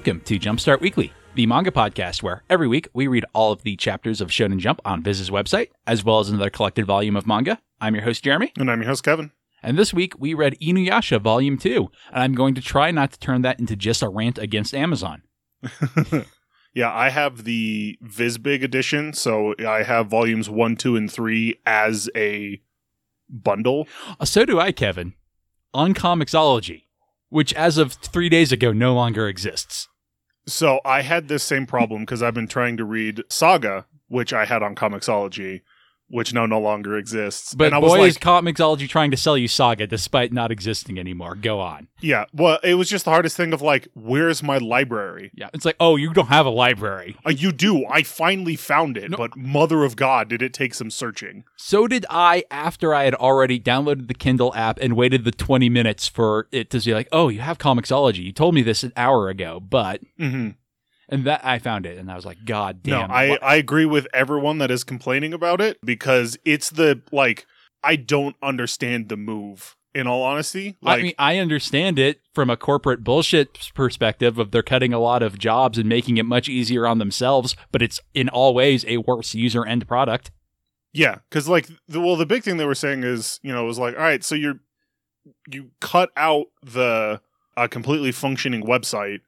Welcome to Jumpstart Weekly, the manga podcast where every week we read all of the chapters of Shonen Jump on Viz's website, as well as another collected volume of manga. I'm your host, Jeremy, And I'm your host, Kevin. and this week we read Inuyasha Volume 2, and I'm going to try not to turn that into just a rant against Amazon. Yeah, I have the VIZBIG edition, so I have volumes one, two, and three as a bundle. Uh, so do I, Kevin, on Comixology, which as of three days ago no longer exists. So I had this same problem because I've been trying to read Saga, which I had on Comixology, which now no longer exists. But and I boy, was like, is Comixology trying to sell you Saga despite not existing anymore. Go on. yeah, well, it was just the hardest thing of like, where's my library? Yeah, it's like, oh, you don't have a library. Uh, you do. I finally found it, No. but mother of God, did it take some searching? So did I after I had already downloaded the Kindle app and waited the 20 minutes for it to be like, oh, you have Comixology. You told me this an hour ago, but. hmm And that I found it, and I was like, God damn. No, I, I agree with everyone that is complaining about it because it's the like I don't understand the move. In all honesty, like I mean, I understand it from a corporate bullshit perspective of they're cutting a lot of jobs and making it much easier on themselves, but it's in all ways a worse user end product. yeah, because like the well, the big thing they were saying is you know it was like all right, so you're you cut out the uh, completely functioning website,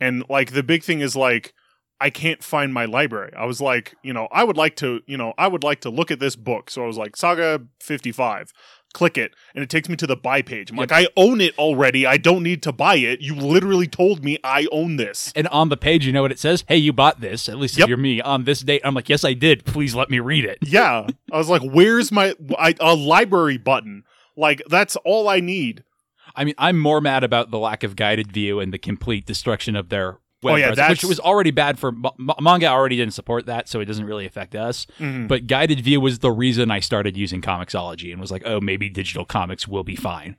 and like the big thing is like I can't find my library. I was like, you know, I would like to, you know, I would like to look at this book. So I was like, Saga 55. Click it, and it takes me to the buy page. I'm Yep. like, I own it already. I don't need to buy it. You literally told me I own this. And on the page, you know what it says? Hey, you bought this, at least Yep. if you're me, on this date. I'm like, yes, I did. Please let me read it. Yeah. I was like, where's my I, a library button? Like, that's all I need. I mean, I'm more mad about the lack of guided view and the complete destruction of their web Oh, yeah, presence, which was already bad for ma- ma- manga. Already didn't support that, so it doesn't really affect us. Mhm. But guided view was the reason I started using Comixology and was like, oh, maybe digital comics will be fine.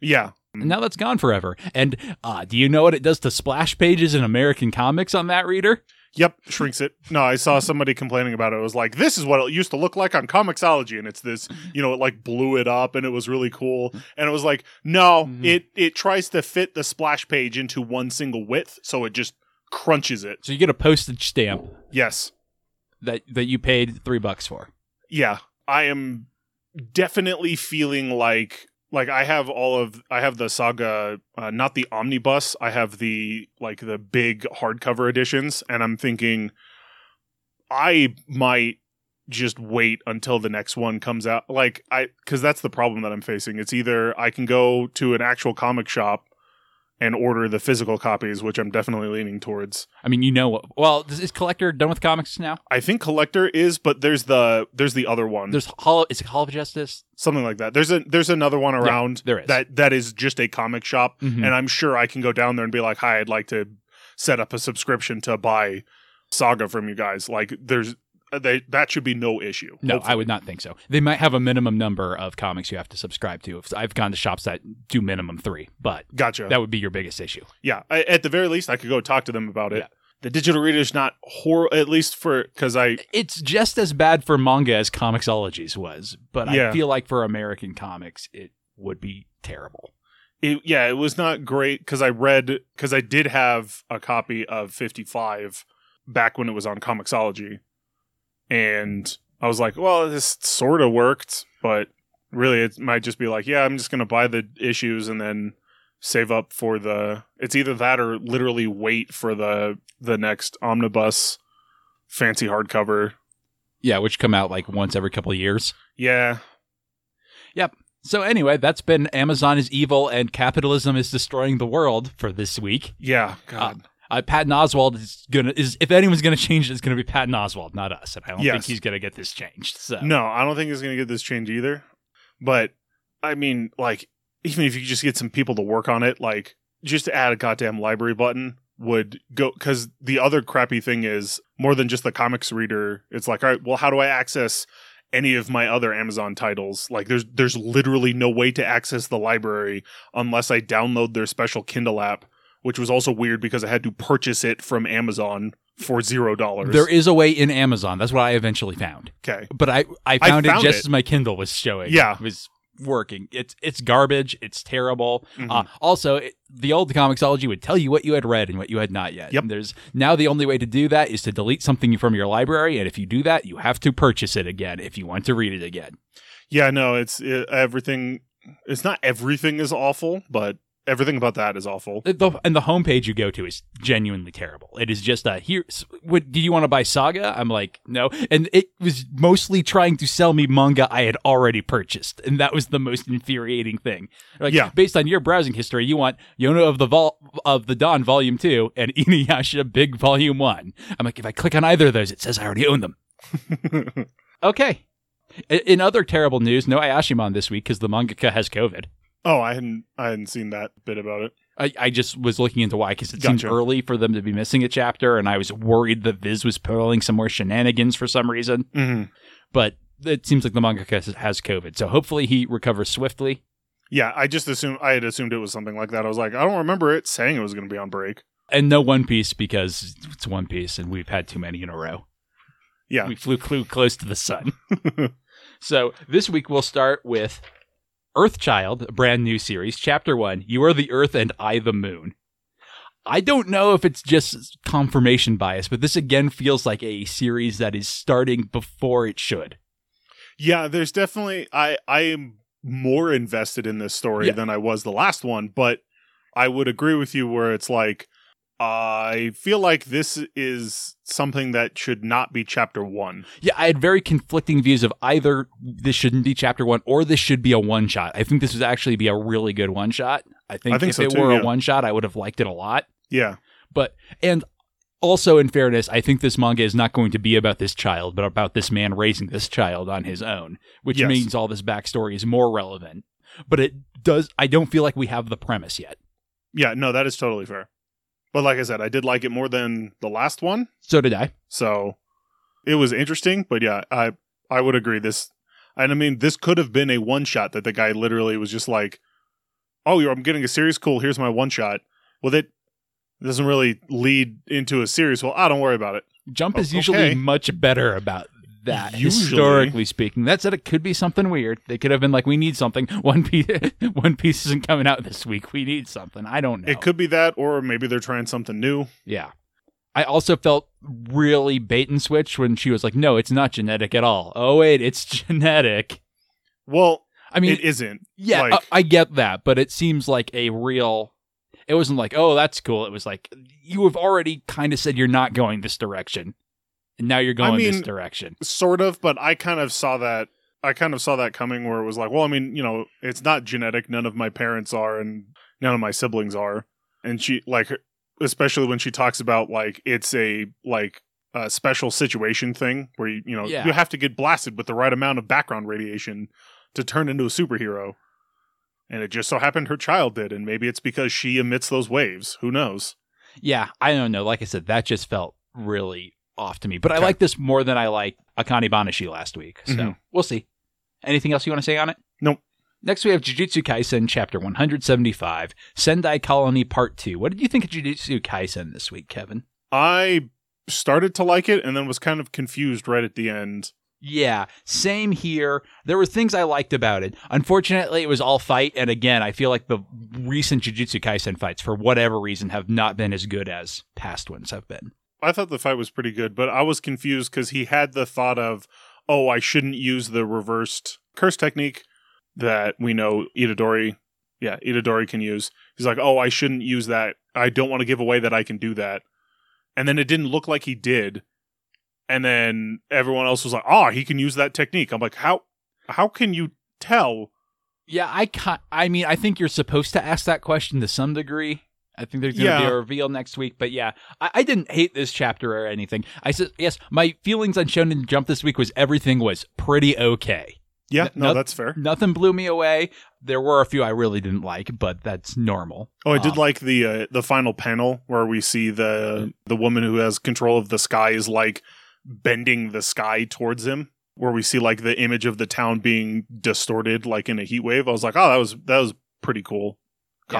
Yeah. And now that's gone forever. And uh, do you know what it does to splash pages in American comics on that reader? Yep, shrinks it. No, I saw somebody complaining about it. It was like, this is what it used to look like on Comixology, and it's this, you know, it like blew it up, and it was really cool. And it was like, no, Mhm. it it tries to fit the splash page into one single width, so it just crunches it. So you get a postage stamp Yes, that that you paid three bucks for. yeah, I am definitely feeling like like I have all of I have the saga, uh, not the omnibus. I have the like the big hardcover editions, and I'm thinking I might just wait until the next one comes out. Like I, because that's the problem that I'm facing. It's either I can go to an actual comic shop and order the physical copies, which I'm definitely leaning towards. I mean, you know, well, is, collector done with comics now? I think collector is, but there's the there's the other one, There's Hall. Is it Hall of Justice? something like that. There's a there's another one around there is. that that is just a comic shop, Mhm. and I'm sure I can go down there and be like, "Hi, I'd like to set up a subscription to buy Saga from you guys." Like, there's they that should be no issue. No, I would not think so. They might have a minimum number of comics you have to subscribe to. I've gone to shops that do minimum three, but Gotcha. that would be your biggest issue. yeah, I, at the very least, I could go talk to them about it. Yeah. The digital reader's not horrible, at least for because I It's just as bad for manga as Comixology's was, but I feel like for American comics, it would be terrible. it, yeah, it was not great because I read because I did have a copy of 55 back when it was on Comixology, and I was like, well, this sort of worked, but really, it might just be like, yeah, I'm just gonna buy the issues and then save up for the. It's either that or literally wait for the the next omnibus fancy hardcover. Yeah, which come out like once every couple of years. Yeah, Yep. So anyway, that's been Amazon is evil and capitalism is destroying the world for this week. yeah, God. Uh, Uh, Patton Oswalt is gonna is if anyone's gonna change it, it's gonna be Patton Oswalt, not us. And I don't think he's gonna get this changed. So No, I don't think he's going to get this change either. But I mean, like, even if you just get some people to work on it, like, just to add a goddamn library button would go. Because the other crappy thing is more than just the comics reader. It's like, all right, well, how do I access any of my other Amazon titles? Like, there's there's literally no way to access the library unless I download their special Kindle app, which was also weird because I had to purchase it from Amazon for zero dollars. there is a way in Amazon. That's what I eventually found. okay. But I I found it found just it. as my Kindle was showing. Yeah. It was working. It's it's garbage. It's terrible. Mhm. Uh, also, it, the old Comixology would tell you what you had read and what you had not yet. Yep. And there's now the only way to do that is to delete something from your library, and if you do that, you have to purchase it again if you want to read it again. yeah, no, it's it, everything. It's not everything is awful, but everything about that is awful. The- and the homepage you go to is genuinely terrible. It is just a here. What do you want to buy Saga? I'm like no, and it was mostly trying to sell me manga I had already purchased, and that was the most infuriating thing. Like, Yeah. based on your browsing history, you want Yona of the Vol of the Dawn Volume Two and Inuyasha Big Volume One. I'm like, if I click on either of those, it says I already own them. Okay. In other terrible news, no Ayashimon this week because the mangaka has COVID. Oh, I hadn't I hadn't seen that bit about it. I, I just was looking into why because it seemed early for them to be missing a chapter, and I was worried that Viz was pulling some more shenanigans for some reason. hmm But it seems like the mangaka has- has COVID, so hopefully he recovers swiftly. Yeah, I just assumed I had assumed it was something like that. I was like, I don't remember it saying it was going to be on break. And no One Piece because it's One Piece, and we've had too many in a row. Yeah, We flew cl- close to the sun. so this week we'll start with Earthchild, a brand new series, Chapter One. You are the Earth and I the Moon. I don't know if it's just confirmation bias, but this again feels like a series that is starting before it should. yeah. There's definitely I I am more invested in this story Yeah. than I was the last one, but I would agree with you where it's like I feel like this is something that should not be chapter one. Yeah, I had very conflicting views of either this shouldn't be chapter one or this should be a one shot. I think this would actually be a really good one shot. I think, I think if so it too, were yeah. a one shot, I would have liked it a lot. Yeah, But and also in fairness, I think this manga is not going to be about this child, but about this man raising this child on his own, which Yes. means all this backstory is more relevant. But it does I don't feel like we have the premise yet. yeah. No, that is totally fair. But like I said, I did like it more than the last one. So did I. So it was interesting, but yeah, I I would agree this and I mean this could have been a one shot that the guy literally was just like, "Oh, you're I'm getting a series cool, here's my one shot." Well, that doesn't really lead into a series. Well, I don't worry about it. Jump is O- usually much better about that, Usually. historically speaking. That said, it could be something weird. They could have been like, "We need something. One piece, One Piece isn't coming out this week. We need something." I don't know. It could be that or maybe they're trying something new. Yeah. I also felt really bait and switch when she was like, "No, it's not genetic at all." Oh wait, it's genetic. Well, I mean, it isn't. yeah, like- I, I get that, but it seems like a real. It wasn't like, "Oh, that's cool." It was like you have already kind of said you're not going this direction, and now you're going this mean- direction. Sort of, but I kind of saw that I kind of saw that coming where it was like, well, I mean, you know, it's not genetic. None of my parents are and none of my siblings are. And she like especially when she talks about like it's a like a special situation thing where you you know, Yeah. you have to get blasted with the right amount of background radiation to turn into a superhero. And it just so happened her child did, and maybe it's because she emits those waves. Who knows? Yeah, I don't know. Like I said, that just felt really off to me. But I like this more than I like Akane Banashi last week. So Mhm. we'll see. Anything else you want to say on it? Nope. Next, we have Jujutsu Kaisen Chapter 175, Sendai Colony Part 2. What did you think of Jujutsu Kaisen this week, Kevin? I started to like it and then was kind of confused right at the end. Yeah, same here. There were things I liked about it. Unfortunately, it was all fight, and again, I feel like the recent Jujutsu Kaisen fights, for whatever reason, have not been as good as past ones have been. I thought the fight was pretty good, but I was confused because he had the thought of, oh, I shouldn't use the reversed curse technique that we know Itadori, yeah, Itadori can use. He's like, oh, I shouldn't use that. I don't want to give away that I can do that. And then it didn't look like he did. And then everyone else was like, oh, he can use that technique. I'm like, how, how can you tell? Yeah, I ca I mean, I think you're supposed to ask that question to some degree. I think there's going to be a reveal next week, but yeah, I, I didn't hate this chapter or anything. I said yes. My feelings on Shonen Jump this week was everything was pretty okay. Yeah, no, no- that's fair. Nothing blew me away. There were a few I really didn't like, but that's normal. Oh, I did Um, like the uh, the final panel where we see the the woman who has control of the sky is like bending the sky towards him. Where we see like the image of the town being distorted, like in a heat wave. I was like, oh, that was that was pretty cool Yeah.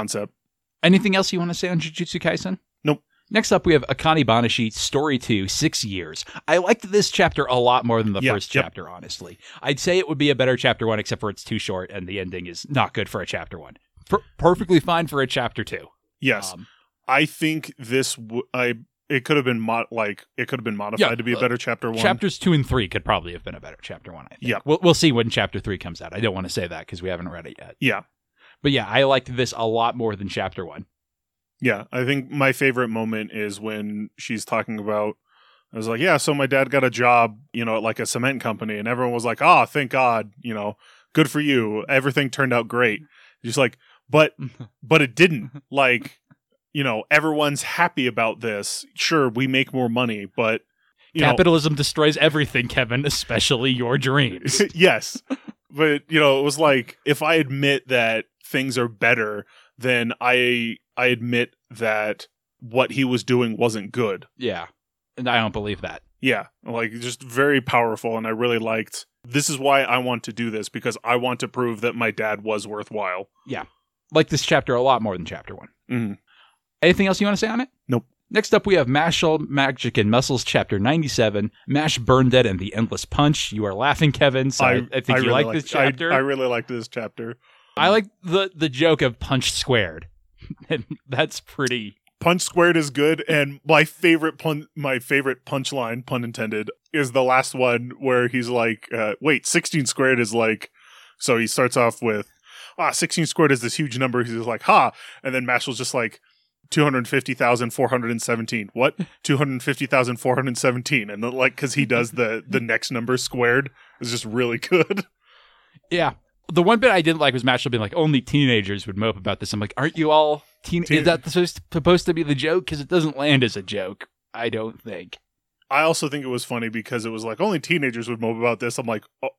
Anything else you want to say on Jujutsu Kaisen? Nope. Next up, we have Akane Banashi, Story 2, Six Years. I liked this chapter a lot more than the Yeah, first yep. chapter, honestly. I'd say it would be a better chapter 1, except for it's too short and the ending is not good for a chapter 1. Per- perfectly fine for a chapter 2. Yes, Um, I think this. W- I it could have been mod- like it could have been modified Yeah, to be a uh, better chapter one. chapters 2 and 3 could probably have been a better chapter 1, I think. Yeah. We'll, we'll see when chapter 3 comes out. I don't want to say that because we haven't read it yet. Yeah, But yeah, I liked this a lot more than chapter 1. yeah. I think my favorite moment is when she's talking about. I was like, yeah. So my dad got a job, you know, at like a cement company, and everyone was like, oh, thank God, you know, good for you. Everything turned out great. Just like, but but it didn't. Like, you know, everyone's happy about this. Sure, we make more money, but you know, Capitalism destroys everything, Kevin, especially your dreams. yes. But you know, it was like if I admit that things are better, then I I admit that what he was doing wasn't good. yeah. And I don't believe that. Yeah, like just very powerful and I really liked this is why I want to do this because I want to prove that my dad was worthwhile. Yeah. Like this chapter a lot more than chapter 1. Mhm. Anything else you want to say on it? Nope. Next up, we have Mashle Magic and Muscles, Chapter 97, Mash Burnedead and the Endless Punch. You are laughing, Kevin, so I, I think you really like this chapter. I, I I, really liked this chapter. Like the, the joke of punch squared. and that's pretty. Punch squared is good, and my favorite pun, my favorite punchline, pun intended, is the last one where he's like, uh, "Wait, sixteen squared is like." So he starts off with, "Ah, sixteen squared is this huge number." He's like, "Ha!" And then Mashall's just like, two hundred fifty thousand four hundred and seventeen. What? Two hundred fifty thousand four hundred seventeen. And then, like, because he does the the next number squared is just really good. Yeah. The one bit I didn't like was Mashal being like, only teenagers would mope about this. I'm like, aren't you all teen? Teen- Is that supposed supposed to be the joke? Because it doesn't land as a joke. I don't think. I also think it was funny because it was like only teenagers would mope about this. I'm like, oh,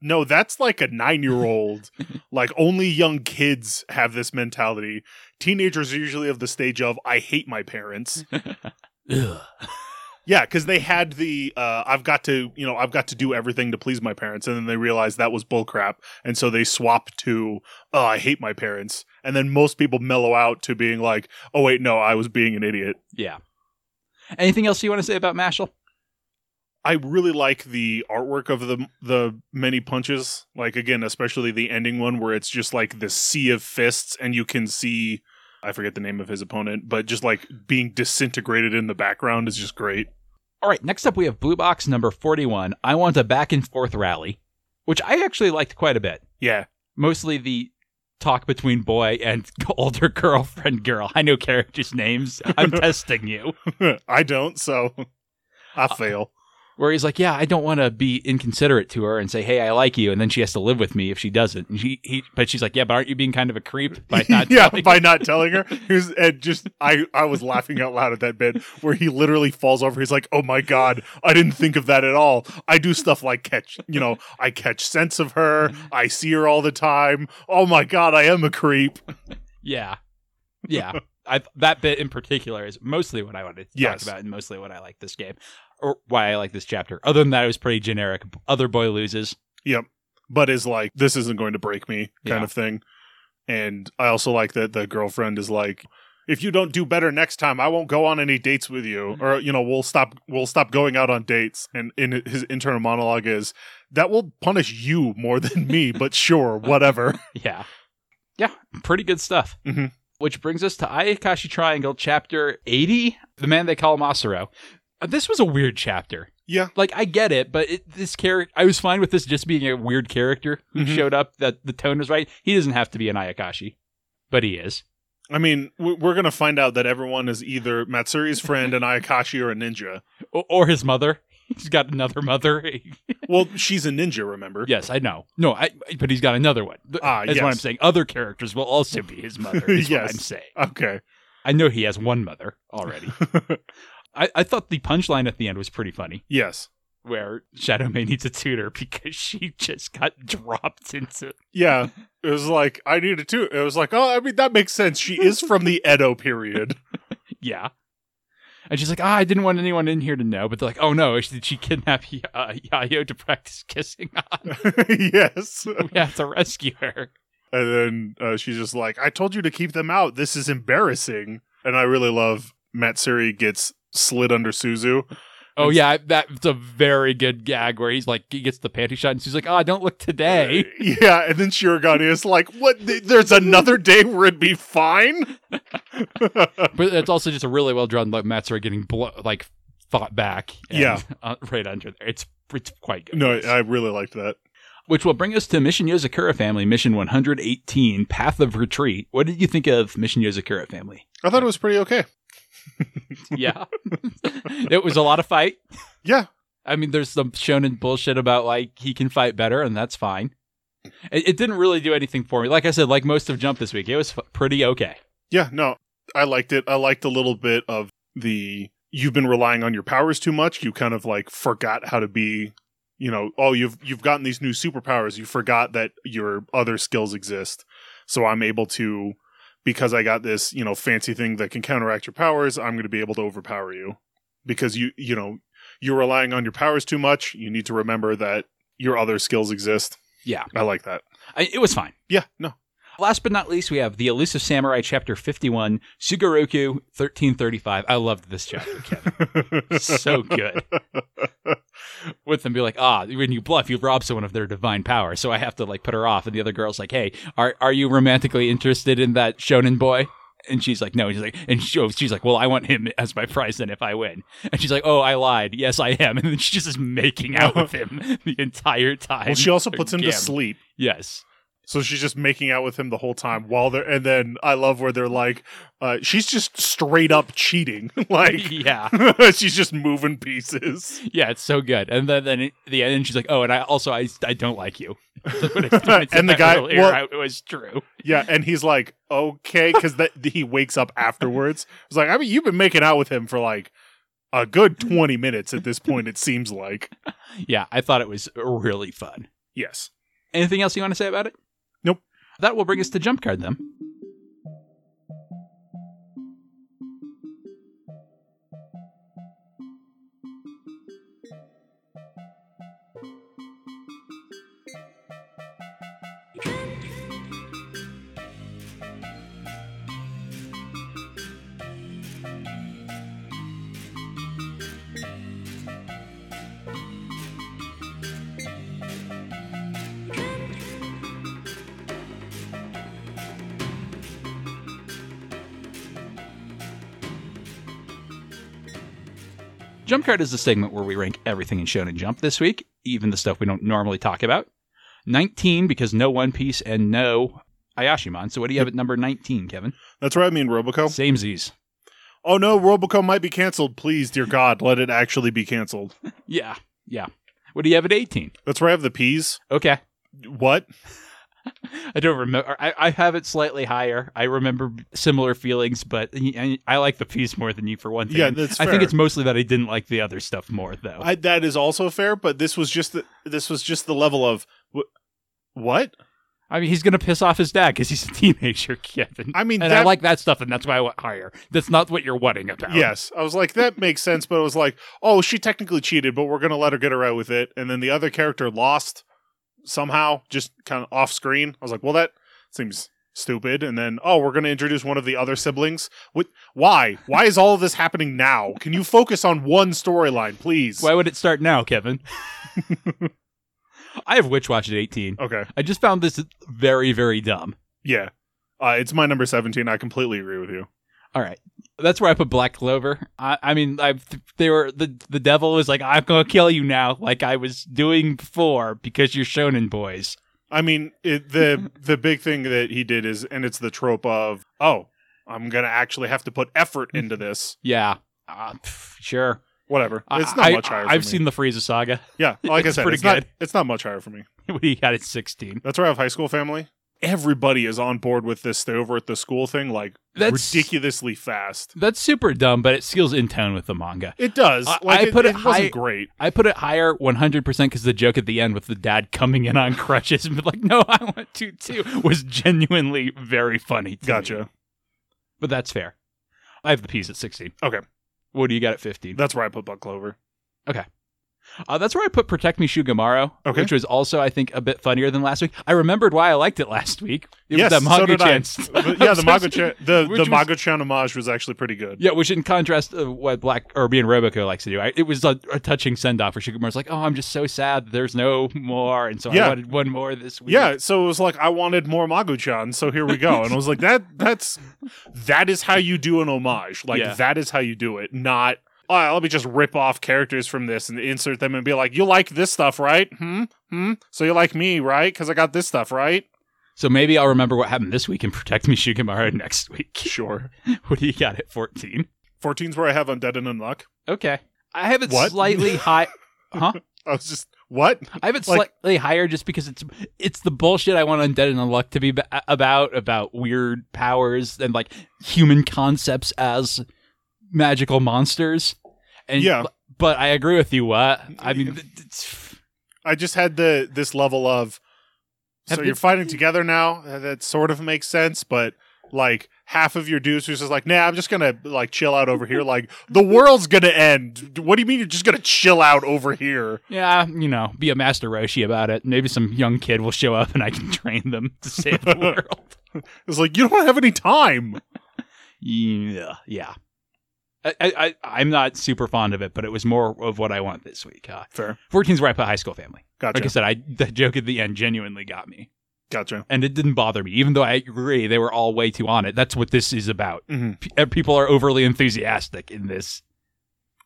no, that's like a nine year old. like only young kids have this mentality. Teenagers are usually of the stage of I hate my parents. Yeah, because they had the uh, I've got to you know I've got to do everything to please my parents, and then they realized that was bullcrap, and so they swap to oh I hate my parents, and then most people mellow out to being like oh wait no I was being an idiot. Yeah. Anything else you want to say about Mashle? I really like the artwork of the the many punches. Like again, especially the ending one where it's just like the sea of fists, and you can see I forget the name of his opponent, but just like being disintegrated in the background is just great. All right, next up we have Blue Box number 41. I want a back and forth rally, which I actually liked quite a bit. Yeah, Mostly the talk between boy and older girlfriend girl. I know characters' names. I'm testing you. I don't, so I uh, fail. Where he's like, "Yeah, I don't want to be inconsiderate to her and say, "Hey, I like you," and then she has to live with me if she doesn't. And she, he, but she's like, "Yeah, but aren't you being kind of a creep by not?" yeah, by not telling her. He was, and just I, I was laughing out loud at that bit where he literally falls over. He's like, "Oh my god, I didn't think of that at all. I do stuff like catch, you know, I catch sense of her. Mm-hmm. I see her all the time. Oh my god, I am a creep." Yeah, yeah. I, that bit in particular is mostly what I wanted to Yes. talk about, and mostly what I like this game, or why I like this chapter. Other than that, it was pretty generic. Other boy loses. Yep. But is like, this isn't going to break me kind Yeah. of thing. And I also like that the girlfriend is like, if you don't do better next time, I won't go on any dates with you. Or, you know, we'll stop we'll stop going out on dates. And in his internal monologue is that will punish you more than me, but sure, whatever. Yeah, yeah. Pretty good stuff. Mhm. Which brings us to Ayakashi Triangle, chapter eighty. The man they call Masuro. Uh, This was a weird chapter. Yeah. Like I get it, but it, this character, I was fine with this just being a weird character who Mhm. showed up. That the tone was right. He doesn't have to be an Ayakashi, but he is. I mean, we- we're going to find out that everyone is either Matsuri's friend, an Ayakashi, or a ninja. O- or his mother. He's got another mother. Well, she's a ninja, remember? yes, I know. No, I. But he's got another one. Ah, That's yes. what I'm saying. Other characters will also be his mother. Is Yes. what I'm saying. Okay. I know he has one mother already. I, I thought the punchline at the end was pretty funny, yes. where Shadow May needs a tutor because she just got dropped into. Yeah. It was like, I needed to. It was like, oh, I mean, that makes sense. She is from the Edo period. Yeah. And she's like, ah, I didn't want anyone in here to know. But they're like, oh no, did she kidnap uh, Yayo to practice kissing on? yes. we have to rescue her. And then uh, she's just like, I told you to keep them out. This is embarrassing. And I really love Matsuri gets slid under Suzu. Oh It's- yeah, that's a very good gag where he's like he gets the panty shot and she's like, "Oh, don't look today." Yeah, and then Shirogane is like, "What? There's another day where it'd be fine." But it's also just a really well drawn like Matsuri getting blo- like fought back. and, Yeah. uh, right under there. It's it's quite good. no, I really liked that. Which will bring us to Mission Yozakura Family, Mission 118, Path of Retreat. What did you think of Mission Yozakura Family? I thought it was pretty okay. Yeah, it was a lot of fight. Yeah, I mean, there's some shonen bullshit about like he can fight better, and that's fine. It, it didn't really do anything for me. Like I said, like most of Jump this week, it was f- pretty okay. yeah, no, I liked it. I liked a little bit of the you've been relying on your powers too much. You kind of like forgot how to be. You know, oh, you've you've gotten these new superpowers. You forgot that your other skills exist. So I'm able to, because I got this, you know, fancy thing that can counteract your powers. I'm going to be able to overpower you because you, you know, you're relying on your powers too much. You need to remember that your other skills exist. Yeah. I like that. I, it was fine. Yeah, no, Last but not least, we have The Elusive Samurai, Chapter 51, Sugoroku 1335. I loved this chapter, Kevin. so good. With them be like, ah, when you bluff, you rob someone of their divine power. So I have to like put her off. And the other girl's like, hey, are are you romantically interested in that shonen boy? And she's like, no. And she's like, and oh, she's like, well, I want him as my prize then if I win. And she's like, oh, I lied. Yes, I am. And then she just is making out with him the entire time. Well, she also puts him to sleep. Yes. So she's just making out with him the whole time while they're, and then I love where they're like, uh, she's just straight up cheating. like, Yeah. she's just moving pieces. Yeah, it's so good. And then, then the end, she's like, "Oh, and I also I, I don't like you." When I said And the guy- well- I- it was true. Yeah. And he's like, okay. Cause that he wakes up afterwards. It's like, I mean, you've been making out with him for like a good 20 minutes at this point, it seems like. Yeah, I thought it was really fun. Yes. Anything else you want to say about it? That will bring us to jump card then. Jump card is the segment where we rank everything in Shonen Jump this week, even the stuff we don't normally talk about. 19 because no One Piece and no Ayashimon. So what do you have at number 19, Kevin? That's right. I mean, Roboco. Same Z's. Oh no, Roboco might be canceled. Please, dear God, let it actually be canceled. Yeah, yeah. What do you have at 18? That's where I have the peas. Okay. What? I don't remember. I, I have it slightly higher. I remember similar feelings, but I, I like the piece more than you for one thing. Yeah, that's fair. I think it's mostly that I didn't like the other stuff more, though. I, that is also fair, but this was just the, this was just the level of wh- what? I mean, he's gonna piss off his dad because he's a teenager, Kevin. I mean, and that, I like that stuff, and that's why I went higher. That's not what you're wanting about. Yes, I was like that makes sense, but it was like, oh, she technically cheated, but we're gonna let her get away with it, and then the other character lost somehow, just kind of off screen. I was like, well, that seems stupid. And then, oh, we're gonna introduce one of the other siblings. What? Why? Why is all of this happening now? Can you focus on one storyline, please? Why would it start now, Kevin? I have Witch Watch at 18. okay, I just found this very, very dumb. yeah, uh, it's my number seventeen. I completely agree with you. All right. That's where I put Black Clover. I, I mean, I they were the the devil was like, I'm gonna kill you now, like I was doing before because you're shonen boys. I mean, it, the the big thing that he did is, and it's the trope of, oh, I'm gonna actually have to put effort into this. Yeah, uh, pff, sure. Whatever, it's not I, much higher. I, I've seen the Frieza saga. Yeah, like It's I said, pretty it's not good. it's not much higher for me. we got it 16. That's where I have high school family. Everybody is on board with this stay over at the school thing, like That's ridiculously fast. That's super dumb, but it feels in tone with the manga. It does. I- like, I put it it wasn't high- great. I put it higher 100% because the joke at the end with the dad coming in on crutches and be like, no, I want to too, was genuinely very funny. to me. Gotcha. But that's fair. I have the P's at 16. Okay. What do you got at 15? That's where I put Black Clover. Uh, that's where I put Protect Me Shigemaru, Okay. which was also, I think, a bit funnier than last week. I remembered why I liked it last week. It yes, was that so did I. But yeah, the Magu-chan, the, Which the was- Magu-chan homage was actually pretty good. Yeah, which in contrast to what Black or being Roboco likes to do, I, it was a, a touching send off for Shigemaru's like, oh, I'm just so sad there's no more, and so Yeah. I wanted one more this week. Yeah, so it was like I wanted more Magu-chan, so here we go. And I was like, that that's that is how you do an homage. Like Yeah. that is how you do it. Not let me just rip off characters from this and insert them and be like, you like this stuff, right? Hmm? Hmm? So you like me, right? Because I got this stuff, right? So maybe I'll remember what happened this week and protect me Shigemaru next week. Sure. what do you got at 14? 14's where I have Undead and Unluck. Okay. I have it What? slightly high. Huh? I was just what? I have it Like- slightly higher just because it's it's the bullshit I want Undead and Unluck to be about about weird powers and like human concepts as magical monsters. And Yeah. but I agree with you. What I mean, it's, I just had the this level of so you're fighting together now. That sort of makes sense, but like half of your dudes was just like, nah, I'm just gonna like chill out over here. Like the world's gonna end. What do you mean you're just gonna chill out over here? yeah, you know, be a master Roshi about it. Maybe some young kid will show up and I can train them to save the world. It's like you don't have any time. Yeah, yeah. I, I, I'm not super fond of it, but it was more of what I want this week. Uh, Fair. 14's where I put High School Family. Gotcha. Like I said, I the joke at the end genuinely got me, gotcha. and it didn't bother me, even though I agree they were all way too on it. That's what this is about. hmm P- uh, people are overly enthusiastic in this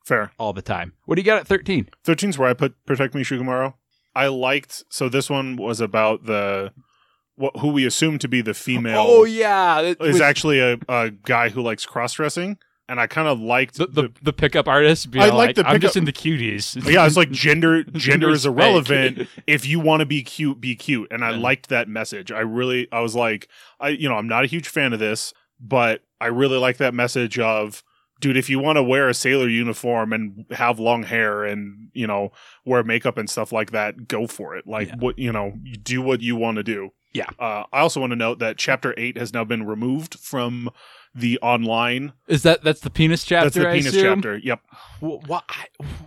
Fair. all the time. What do you got at 13? 13's where I put Protect Me Shigemaru. I liked so this one was about the what who we assume to be the female Oh yeah, is actually a, a guy who likes cross dressing. And I kind of liked the, the the pickup artist. Being I like, like the I'm pickup- just into cuties. yeah, it's like gender gender is irrelevant. If you want to be cute, be cute. And I Yeah. liked that message. I really I was like, I you know, I'm not a huge fan of this, but I really like that message of dude, if you want to wear a sailor uniform and have long hair and, you know, wear makeup and stuff like that, go for it. Like Yeah. what you know, you do what you want to do. Yeah. Uh, I also want to note that chapter eight has now been removed from the online. Is that that's the penis chapter? That's the penis chapter. Yep. What?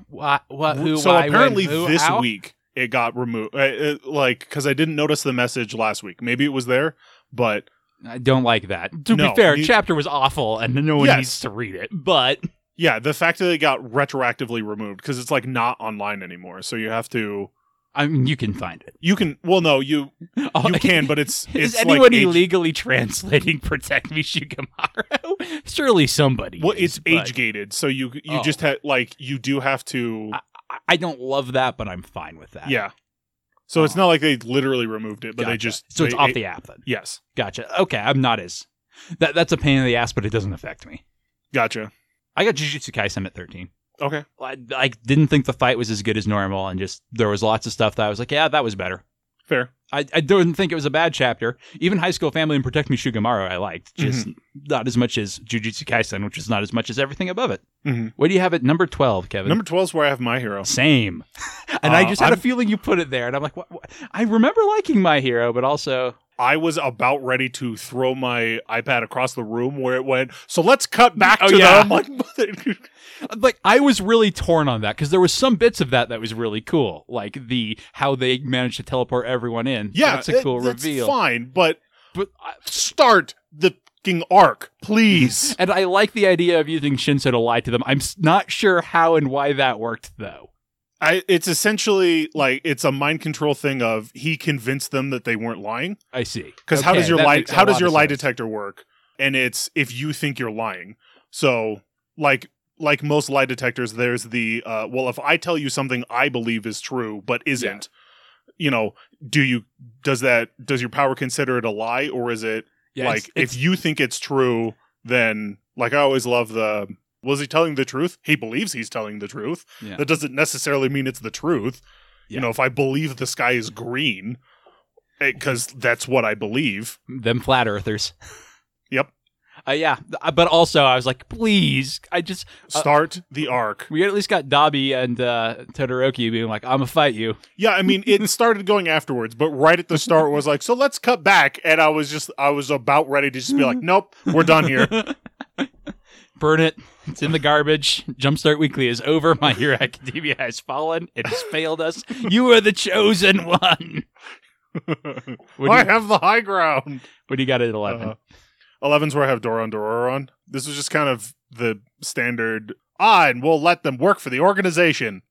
What? What? Who? so why, apparently when, who, this how? week it got removed. Uh, uh, like because I didn't notice the message last week. Maybe it was there, but I don't like that. To No, be fair, you- chapter was awful, and no one Yes. needs to read it. But yeah, the fact that it got retroactively removed because it's like not online anymore. So you have to. I mean, you can find it. You can. Well, no, you oh, you can, but it's Is it's anyone like age, illegally translating "Protect Me, Shikamaru"? Surely somebody. well, is, it's but age gated, so you you Oh. just have like you do have to. I- I don't love that, but I'm fine with that. yeah. So it's Oh. not like they literally removed it, but they just so it's they- off it- the app then. Yes, Gotcha. Okay, I'm not as that. That's a pain in the ass, but it doesn't affect me. gotcha. I got Jujutsu Kaisen at 13. Okay, I, I didn't think the fight was as good as normal, and just there was lots of stuff that I was like, yeah, that was better. fair. I, I don't think it was a bad chapter. Even High School Family and Protect Me Shigemaru I liked. Just Mm-hmm. not as much as Jujutsu Kaisen, which is not as much as everything above it. Mhm. What do you have at number 12, Kevin? Number twelve is where I have my hero. Same. and I Uh, just had a I'm- feeling you put it there. And I'm like, what, what? I remember liking My Hero, but also, I was about ready to throw my iPad across the room where it went. So let's cut back Oh, to yeah. them. Like, like, I was really torn on that because there was some bits of that that was really cool. Like the how they managed to teleport everyone in. yeah, That's a it- cool that's reveal. Fine, but But I, start the fucking arc, please. And I like the idea of using Shinso to lie to them. I'm not sure how and why that worked, though. I, it's essentially like it's a mind control thing of he convinced them that they weren't lying. I see. Because how does your lie how does your lie sense. detector work? And it's if you think you're lying. So like like most lie detectors, there's the uh, well, if I tell you something I believe is true but isn't, you know, do you does that does your power consider it a lie or is it Yeah, like it's- it's- if you think it's true, then like I always love the was he telling the truth? He believes he's telling the truth. Yeah. That doesn't necessarily mean it's the truth. Yeah. You know, if I believe the sky is green, because that's what I believe. them flat earthers. Yep. Uh, yeah, but also I was like, please, I just Uh, Start the arc. we at least got Dabi and uh, Todoroki being like, I'm gonna fight you. Yeah, I mean, it started going afterwards, but right at the start was like, so let's cut back, and I was just, I was about ready to just be like, nope, we're done here. burn it. It's in the garbage. Jumpstart Weekly is over. My Hero Academia has fallen. It has failed us. You are the chosen one. What do I you, have the high ground. what do you got at 11? Uh, 11's where I have Doron Dororon. This was just kind of the standard. Ah, and we'll let them work for the organization.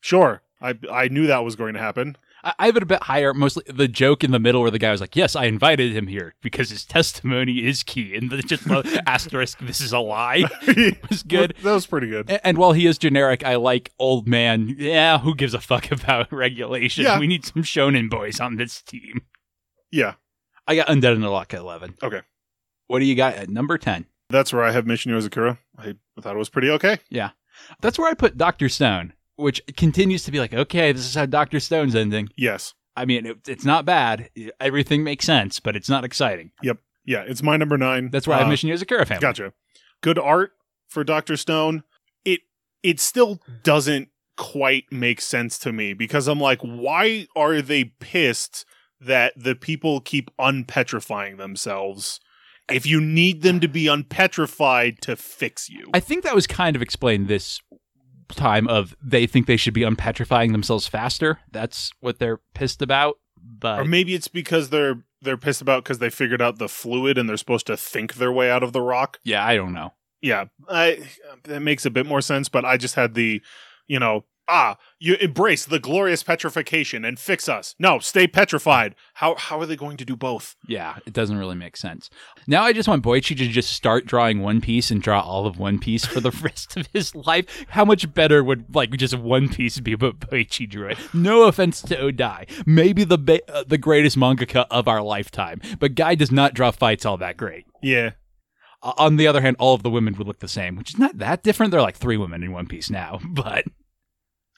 Sure, I I knew that was going to happen. I, I have it a bit higher. Mostly the joke in the middle where the guy was like, "Yes, I invited him here because his testimony is key," and the just asterisk, "This is a lie." was good. That was pretty good. A- And while he is generic, I like old man. Yeah, who gives a fuck about regulation? Yeah. We need some shonen boys on this team. Yeah, I got Undead in the lock at 11. Okay. What do you got at number 10? that's where I have Mission Yozakura. I thought it was pretty okay. Yeah, that's where I put Dr. Stone, which continues to be like, okay, this is how Dr. Stone's ending. Yes. I mean, it, it's not bad. Everything makes sense, but it's not exciting. Yep. Yeah, it's my number nine. That's why I have Uh, Mission Yozakura family. Gotcha. Good art for Doctor Stone. It it still doesn't quite make sense to me because I'm like, why are they pissed that the people keep unpetrifying themselves? If you need them to be unpetrified to fix you, I think that was kind of explained this time of they think they should be unpetrifying themselves faster. That's what they're pissed about. But or maybe it's because they're they're pissed about because they figured out the fluid and they're supposed to think their way out of the rock. yeah, I don't know. yeah, I that makes a bit more sense. But I just had the, you know, ah, you embrace the glorious petrification and fix us. No, stay petrified. How how are they going to do both? Yeah, it doesn't really make sense. Now I just want Boichi to just start drawing One Piece and draw all of One Piece for the rest of his life. How much better would like just One Piece be but Boichi drew it? No offense to Odai, maybe the ba- uh, the greatest mangaka of our lifetime, but guy does not draw fights all that great. Yeah, Uh, on the other hand, all of the women would look the same, which is not that different. There are like three women in One Piece now, but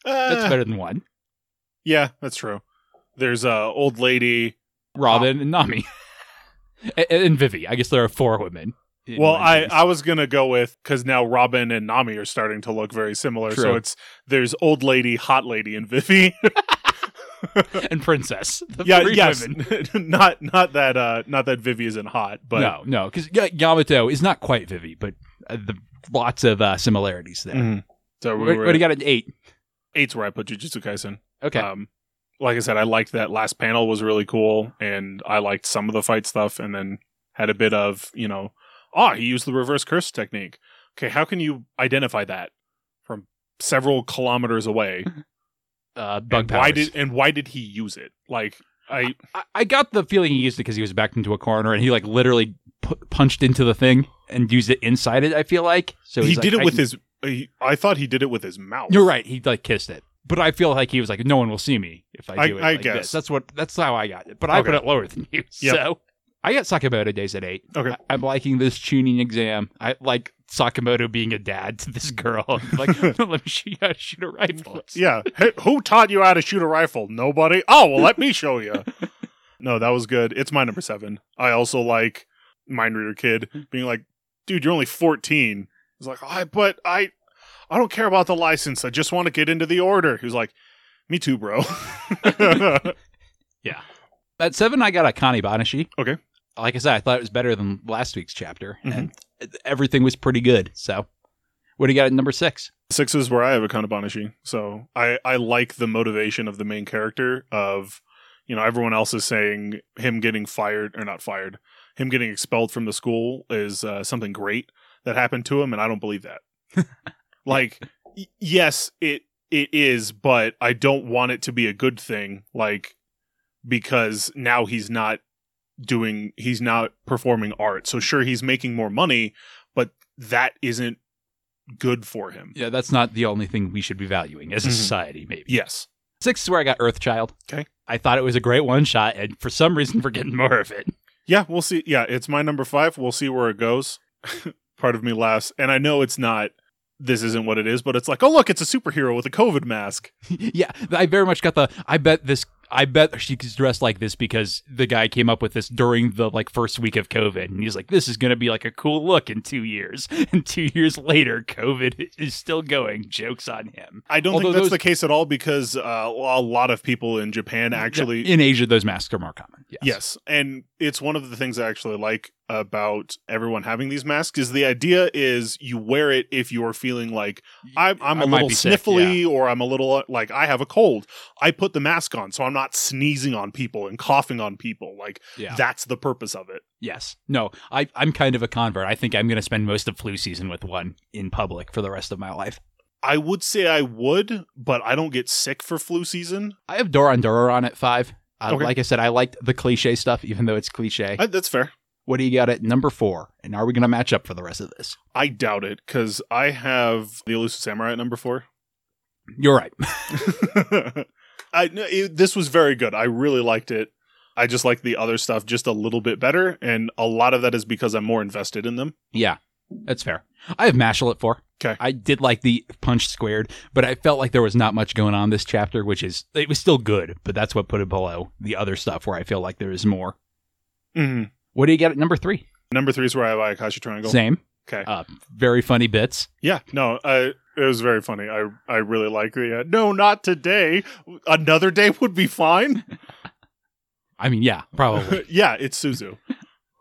that's Uh, better than one. Yeah, that's true. There's a old lady. Robin and Nami. and, and Vivi. I guess there are four women. Well, I I was gonna go with because now Robin and Nami are starting to look very similar. So it's there's old lady, hot lady, and Vivi. and Princess. The yeah, three yes, women. not not that uh not that Vivi isn't hot, but no, no, because Yamato is not quite Vivi, but uh, the lots of uh, similarities there. Mhm. So we What, were what do you got at eight? Eight's where I put Jujutsu Kaisen. Okay, Um, like I said, I liked that last panel was really cool, and I liked some of the fight stuff, and then had a bit of you know, ah, he used the reverse curse technique. Okay, how can you identify that from several kilometers away? uh, bug and powers. why did and why did he use it? Like I I, I got the feeling he used it because he was backed into a corner and he like literally pu- punched into the thing and used it inside it. I feel like so he he's did like, it I with can- his. He, I thought he did it with his mouth. You're right. He like kissed it, but I feel like he was like, no one will see me if I I- do it. I like guess. this. that's what that's how I got it. But I Okay. put it lower than you. Yep. So I got Sakamoto days at eight. Okay. I, am liking this tuning exam. I like Sakamoto being a dad to this mm. girl. like, let me show you how to shoot a rifle. Yeah. Hey, who taught you how to shoot a rifle? Nobody. Oh well, let me show you. no, that was good. It's my number seven. I also like Mind Reader Kid being like, dude, you're only 14. He's like, I but I I don't care about the license. I just want to get into the order. He was like, me too, bro. Yeah. At seven, I got a Banashi. Okay. Like I said, I thought it was better than last week's chapter, Mhm. and everything was pretty good. So, what do you got at number six? Six is where I have Akane Banashi. So I, I like the motivation of the main character of, you know, everyone else is saying him getting fired or not fired, him getting expelled from the school is uh, something great that happened to him, and I don't believe that. like, y- yes, it it is, but I don't want it to be a good thing. Like, because now he's not doing, he's not performing art. So sure, he's making more money, but that isn't good for him. Yeah, that's not the only thing we should be valuing as a Mhm. society. Maybe Yes. six is where I got Earthchild. Okay. I thought it was a great one shot, and for some reason, we're getting more of it. Yeah, we'll see. Yeah, it's my number five. We'll see where it goes. Part of me laughs, and I know it's not. This isn't what it is, but it's like, oh look, it's a superhero with a COVID mask. yeah, I very much got the. I bet this. I bet she's dressed like this because the guy came up with this during the like first week of COVID, and he's like, "This is going to be like a cool look in two years." And two years later, COVID is still going. Jokes on him. I don't Although think that's those- the case at all because uh, a lot of people in Japan actually. in Asia, those masks are more common. Yes. Yes, and it's one of the things I actually like about everyone having these masks is the idea is you wear it if you're feeling like I'm, I'm a I little be sick, sniffly or I'm a little uh, like I have a cold. I put the mask on so I'm not sneezing on people and coughing on people. Like Yeah. that's the purpose of it. Yes. No, I, I'm kind of a convert. I think I'm going to spend most of flu season with one in public for the rest of my life. I would say I would, but I don't get sick for flu season. I have Doron Dororon at five. Uh, Okay. Like I said, I liked the cliche stuff, even though it's cliche. I, that's fair. what do you got at number four? And are we going to match up for the rest of this? I doubt it because I have the elusive samurai at number four. You're right. I it, this was very good. I really liked it. I just like the other stuff just a little bit better, and a lot of that is because I'm more invested in them. yeah, that's fair. I have Mashle at four. 'Kay. I did like the punch squared, but I felt like there was not much going on this chapter, which is, it was still good, but that's what put it below the other stuff where I feel like there is more. hmm What do you get at number three? Number three is where I have Ayakashi Triangle. Same. Okay. Uh, very funny bits. Yeah, no, uh, it was very funny. I I really like the uh, no, not today. Another day would be fine. I mean, yeah, probably. yeah, it's Suzu.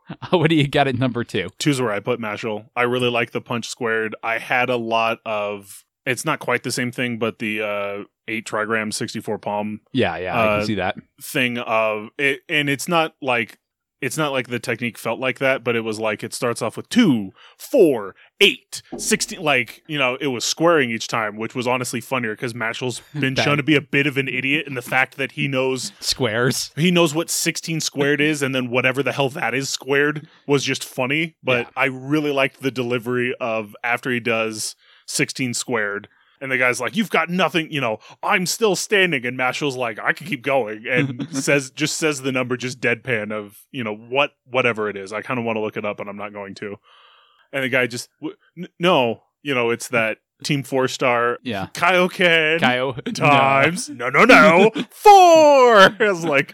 what do you got at number two? Two's where I put Mashle. I really like the punch squared. I had a lot of. It's not quite the same thing, but the uh, eight trigram, sixty four palm Yeah, yeah, I Uh, can see that. thing of it, and it's not like it's not like the technique felt like that, but it was like it starts off with two, four, eight, sixteen. Like you know, it was squaring each time, which was honestly funnier because Mashle's been shown to be a bit of an idiot in the fact that he knows Squares. he knows what 16 squared is and then whatever the hell that is squared was just funny but Yeah. i really liked the delivery of after he does 16 squared and the guy's like you've got nothing you know i'm still standing and mashle's like i can keep going and says just says the number just deadpan of you know what whatever it is i kind of want to look it up and i'm not going to and the guy just w- n- no you know it's that team four star Yeah. kaioken Kyo. times. No, no, no. Four. It was like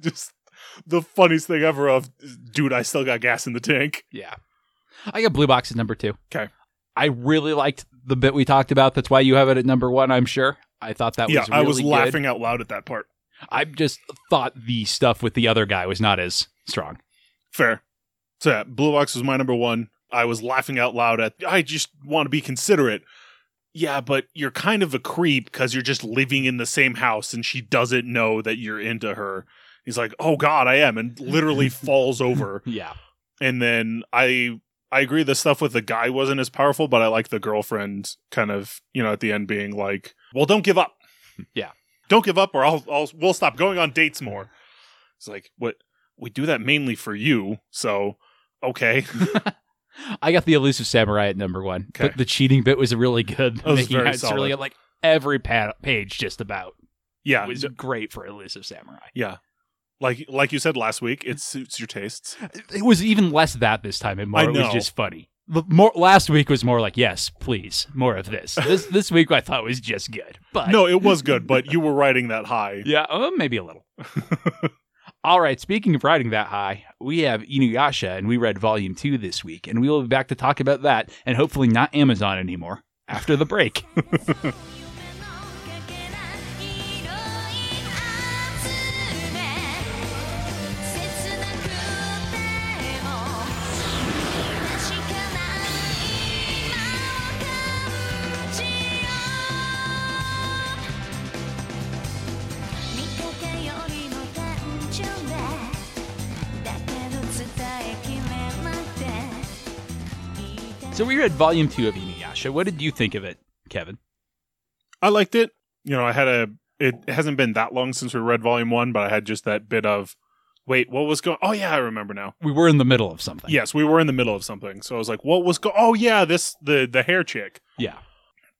just the funniest thing ever of dude, I still got gas in the tank. Yeah. I got Blue Box at number two. 'Kay. I really liked the bit we talked about. That's why you have it at number one, I'm sure. I thought that yeah, was really Yeah I was good. laughing out loud at that part. I just thought the stuff with the other guy was not as strong. Fair. So yeah, Blue Box was my number one. I was laughing out loud at I just want to be considerate. Yeah, but you're kind of a creep because you're just living in the same house and she doesn't know that you're into her. He's like, Oh God, I am, and literally falls over. Yeah. and then I I agree the stuff with the guy wasn't as powerful, but I like the girlfriend kind of you know at the end being like, well, don't give up, Yeah. don't give up, or I'll, I'll we'll stop going on dates more. It's like what we do that mainly for you, so okay, I got the elusive samurai at number one. Okay. But the cheating bit was really good. was very it so really solid. like every pa- page just about yeah, It was great for elusive samurai. yeah. Like like you said last week, it suits your tastes. It was even less that this time, and more it was just funny. More last week was more like, yes, please, more of this. This this week I thought was just good, but No, it was good, but you were riding that high. yeah, uh, maybe a little. All right, speaking of riding that high, we have Inuyasha, and we read Volume Two this week, and we will be back to talk about that, and hopefully not Amazon anymore after the break. read Volume Two of Inuyasha. What did you think of it, Kevin? I liked it. You know, I had a. It hasn't been that long since we read Volume One, but I had just that bit of, wait, what was going? Oh yeah, I remember now. We were in the middle of something. Yes, we were in the middle of something, so I was like, what was go? Oh yeah, this the the hair chick. yeah,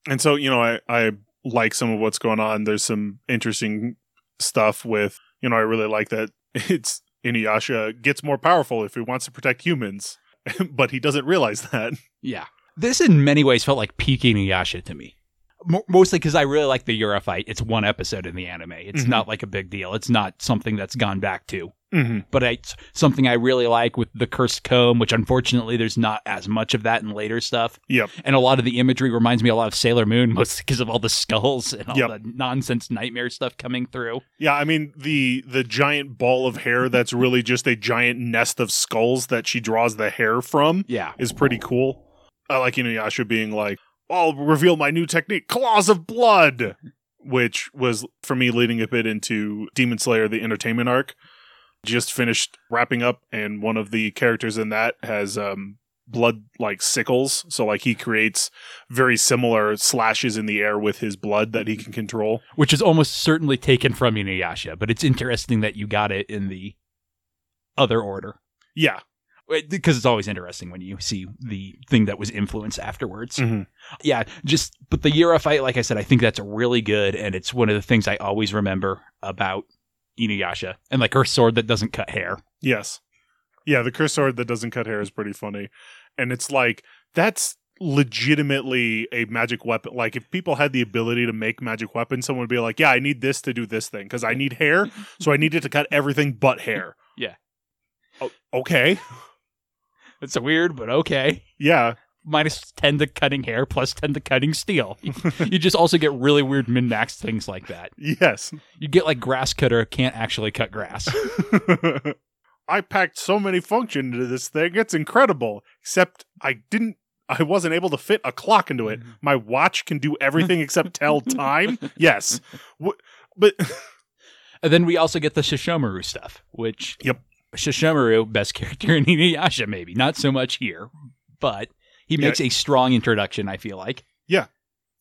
And so you know, I I like some of what's going on. There's some interesting stuff with you know, I really like that it's Inuyasha gets more powerful if he wants to protect humans, but he doesn't realize that. yeah. This in many ways felt like peak Inuyasha to me. Mo- Mostly because I really like the Yura fight. It's one episode in the anime. It's Mhm. not like a big deal. It's not something that's gone back to hmm but it's something I really like with the cursed comb, which unfortunately there's not as much of that in later stuff. Yep. And a lot of the imagery reminds me a lot of Sailor Moon, mostly because of all the skulls and all Yep. the nonsense nightmare stuff coming through. Yeah, I mean the the giant ball of hair that's really just a giant nest of skulls that she draws the hair from Yeah. is pretty cool. I like Inuyasha being like, "I'll reveal my new technique, claws of blood," which was for me leading a bit into Demon Slayer: The Entertainment Arc. Just finished wrapping up, and one of the characters in that has um, blood like sickles. So like he creates very similar slashes in the air with his blood that he can control. Which is almost certainly taken from Inuyasha, but it's interesting that you got it in the other order. Yeah. Because it's always interesting when you see the thing that was influenced afterwards. Mhm. Yeah, just but the Yura fight, like I said, I think that's really good, and it's one of the things I always remember about Inuyasha, and like her sword that doesn't cut hair. Yes. Yeah, the curse sword that doesn't cut hair is pretty funny. And it's like that's legitimately a magic weapon. Like if people had the ability to make magic weapons, someone would be like, "Yeah, I need this to do this thing because I need hair, so I need it to cut everything but hair." Yeah. O- okay. It's weird, but okay. Yeah. Minus ten to cutting hair, plus ten to cutting steel. you just also get really weird min max things like that. Yes. You get like grass cutter can't actually cut grass. I packed so many functions into this thing. It's incredible. Except I didn't I wasn't able to fit a clock into it. Mm-hmm. My watch can do everything except tell time. Yes. Wh- But And then we also get the Sesshomaru stuff, which Yep. Sesshomaru, best character in Inuyasha, maybe not so much here, but he Yeah. makes a strong introduction. I feel like, Yeah.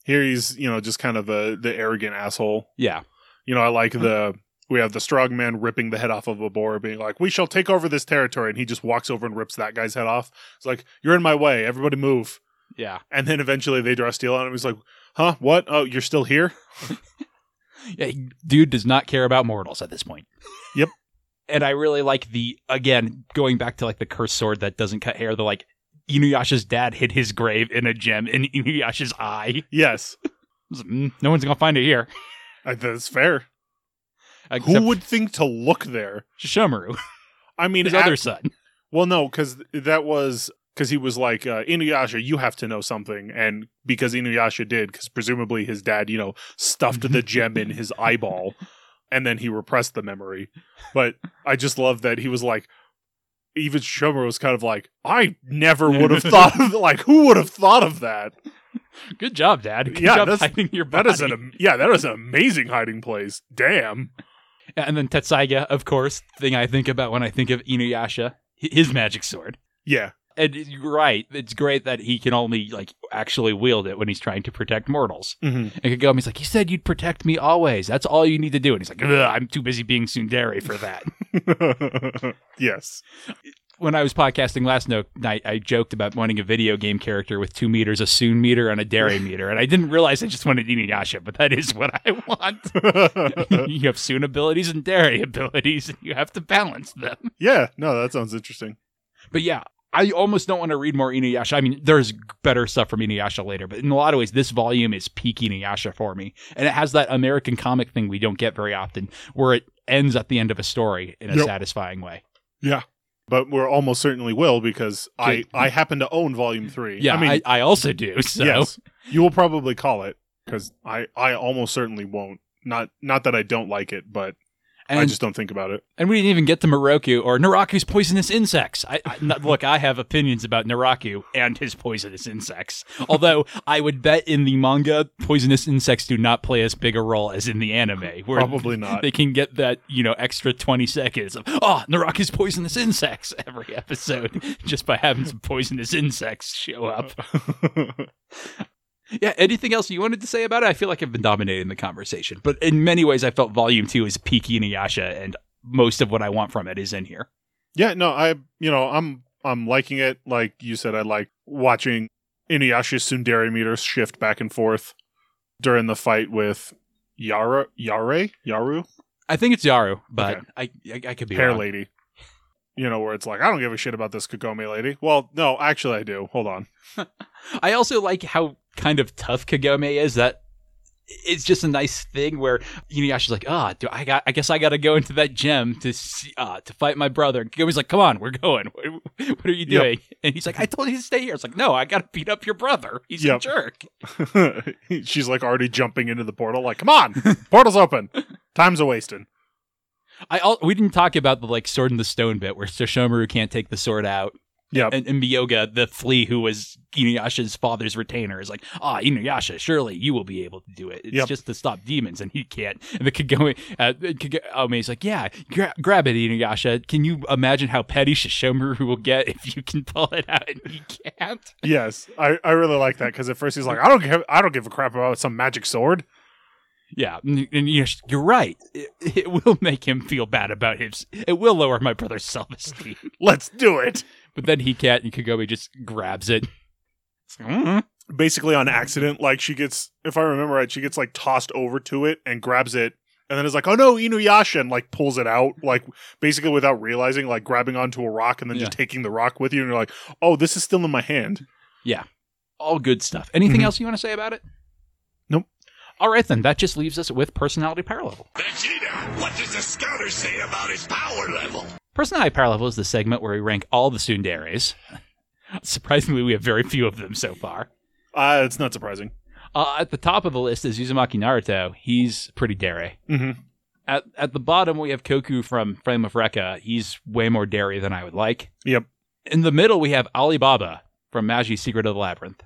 here he's, you know, just kind of a the arrogant asshole. yeah, You know, I like uh-huh. the we have the strong man ripping the head off of a boar, being like, "We shall take over this territory," and he just walks over and rips that guy's head off. It's like, "You're in my way. Everybody move." yeah, And then eventually they draw steel on him. He's like, "Huh? What? Oh, you're still here?" yeah. Dude does not care about mortals at this point. Yep. And I really like the again going back to like the cursed sword that doesn't cut hair. The like Inuyasha's dad hid his grave in a gem in Inuyasha's eye. Yes, "Mm, no one's gonna find it here. I, that's fair. Except Who would think to look there? Sesshomaru, I mean, his at- other son? Well, no, because that was because he was like uh, Inuyasha. You have to know something, and because Inuyasha did, because presumably his dad, you know, stuffed the gem in his eyeball, and then he repressed the memory. But I just love that he was like. Even Shomer was kind of like, I never would have thought of like who would have thought of that. Good job, Dad. Good Yeah, job that's- hiding your That body. is an yeah, that is an amazing hiding place. Damn. And then Tetsaiga, of course, thing I think about when I think of Inuyasha, his magic sword. Yeah, And you're right, it's great that he can only like actually wield it when he's trying to protect mortals. mm-hmm. And Kagome's like, "You said you'd protect me always. That's all you need to do." And he's like, Ugh, "I'm too busy being tsundere for that." yes. when I was podcasting last no- night, I joked about wanting a video game character with two meters, a Tsun meter, and a Dere meter, and I didn't realize I just wanted Inuyasha, but that is what I want. you have Tsun abilities and Dere abilities, and you have to balance them. yeah, no, that sounds interesting. But yeah, I almost don't want to read more Inuyasha. I mean, there's better stuff from Inuyasha later, but in a lot of ways, this volume is peak Inuyasha for me. And it has that American comic thing we don't get very often, where it ends at the end of a story in a Yep. satisfying way. Yeah. But we're almost certainly will because I, I happen to own volume three. Yeah, I mean, I, I also do. So yes, you will probably call it because I, I almost certainly won't. Not not that I don't like it, but and, I just don't think about it. and we didn't even get to Moroku or Naraku's poisonous insects. I, I look, I have opinions about Naraku and his poisonous insects. Although I would bet in the manga, poisonous insects do not play as big a role as in the anime, where Probably not. they can get that you know extra 20 seconds of oh Naraku's poisonous insects every episode just by having some poisonous insects show up yeah anything else you wanted to say about it i feel like i've been dominating the conversation but in many ways i felt volume 2 is peak inuyasha and most of what i want from it is in here yeah, no, I you know I'm I'm liking it. Like you said, I like watching Inuyasha's Tsundere meters shift back and forth during the fight with Yara Yare Yaru i think it's yaru but Okay. I, I i could be hair wrong. lady. You know where it's like I don't give a shit about this Kagome lady. Well, no, actually I do. Hold on. I also like how kind of tough Kagome is. That it's just a nice thing where Inuyasha's like, ah, do I got? I guess I got to go into that gym to see, uh, to fight my brother. And Kagome's like, come on, we're going. What, what are you Yep. doing? And he's like, I told you to stay here. It's like, no, I got to beat up your brother. He's a jerk. She's like already jumping into the portal. Like, come on, portal's open. Time's a wasting. I al- we didn't talk about the like sword in the stone bit where Sesshomaru can't take the sword out, Yep. and, and Myoga, the flea who was Inuyasha's father's retainer, is like, ah, Inuyasha, surely you will be able to do it. It's Yep. just to stop demons, and he can't. And the Kagome, uh, Kagome's like, yeah, gra- grab it, Inuyasha. Can you imagine how petty Sesshomaru will get if you can pull it out and he can't? Yes, I, I really like that because at first he's like, I don't give I don't give a crap about some magic sword. Yeah, and, and you're, you're right. It, it will make him feel bad about his. It will lower my brother's self esteem. Let's do it. But then he can't, and Kagome just grabs it. Like, "Mm." Basically on accident, like she gets, if I remember right, she gets like tossed over to it and grabs it, and then is like, oh no, Inuyasha, and like pulls it out, like basically without realizing, like grabbing onto a rock and then just taking the rock with you, and you're like, oh, this is still in my hand. Yeah, all good stuff. Anything Mhm. else you want to say about it? Nope. All right, then. That just leaves us with personality power level. Vegeta, what does the scouter say about his power level? Personality power level is the segment where we rank all the tsunderes. Surprisingly, we have very few of them so far. Uh, it's not surprising. Uh, at the top of the list is Uzumaki Naruto. He's pretty dere. hmm At at the bottom, we have Koku from Flame of Recca. He's way more dere than I would like. Yep. In the middle, we have Alibaba from Magi's Secret of the Labyrinth.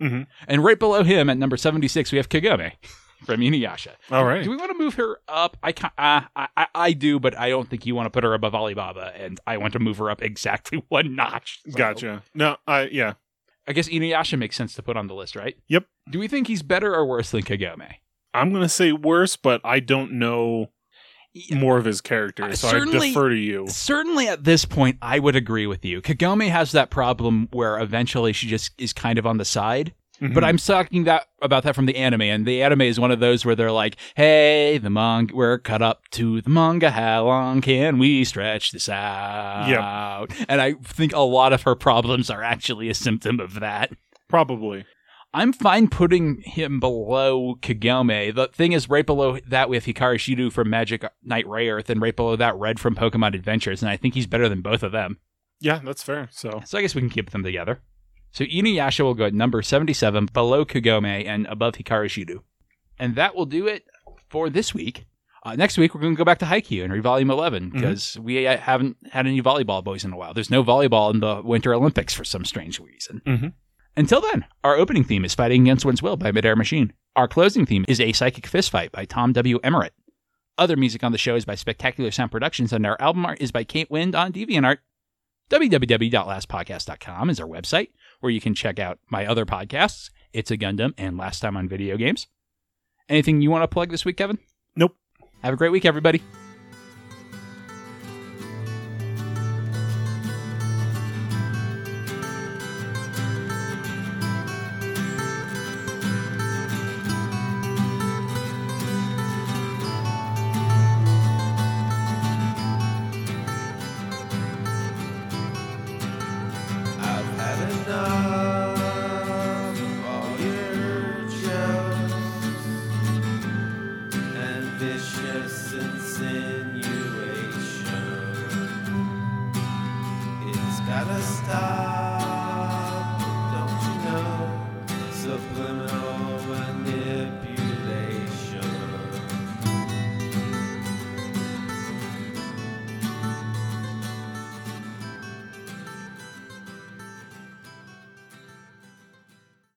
Mhm. And right below him, at number 76, we have Kagome from Inuyasha. All right. Do we want to move her up? I, ca- uh, I, I I do, but I don't think you want to put her above Alibaba, and I want to move her up exactly one notch. So, Gotcha. No, I yeah. I guess Inuyasha makes sense to put on the list, right? Yep. Do we think he's better or worse than Kagome? I'm gonna say worse, but I don't know more of his character, Uh, so I defer to you. Certainly at this point, I would agree with you. Kagome has that problem where eventually she just is kind of on the side. Mhm. But I'm talking that about that from the anime, and the anime is one of those where they're like, "Hey, the manga, we're cut up to the manga. How long can we stretch this out?" Yeah, And I think a lot of her problems are actually a symptom of that. probably. I'm fine putting him below Kagome. The thing is, right below that we have Hikaru Shido from Magic Knight Rayearth, and right below that Red from Pokemon Adventures, and I think he's better than both of them. Yeah, that's fair. So So I guess we can keep them together. So Inuyasha will go at number 77, below Kagome and above Hikaru Shido. And that will do it for this week. Uh, next week, we're going to go back to Haikyuu and read Volume 11 because we uh, haven't had any volleyball boys in a while. There's no volleyball in the Winter Olympics for some strange reason. Mhm. Until then, our opening theme is Fighting Against One's Will by Midair Machine. Our closing theme is A Psychic Fistfight by Tom W. Emmerich. Other music on the show is by Spectacular Sound Productions, and our album art is by Kate Wind on DeviantArt. www.lastpodcast.com is our website where you can check out my other podcasts, It's a Gundam and Last Time on Video Games. Anything you want to plug this week, Kevin? Nope. Have a great week, everybody.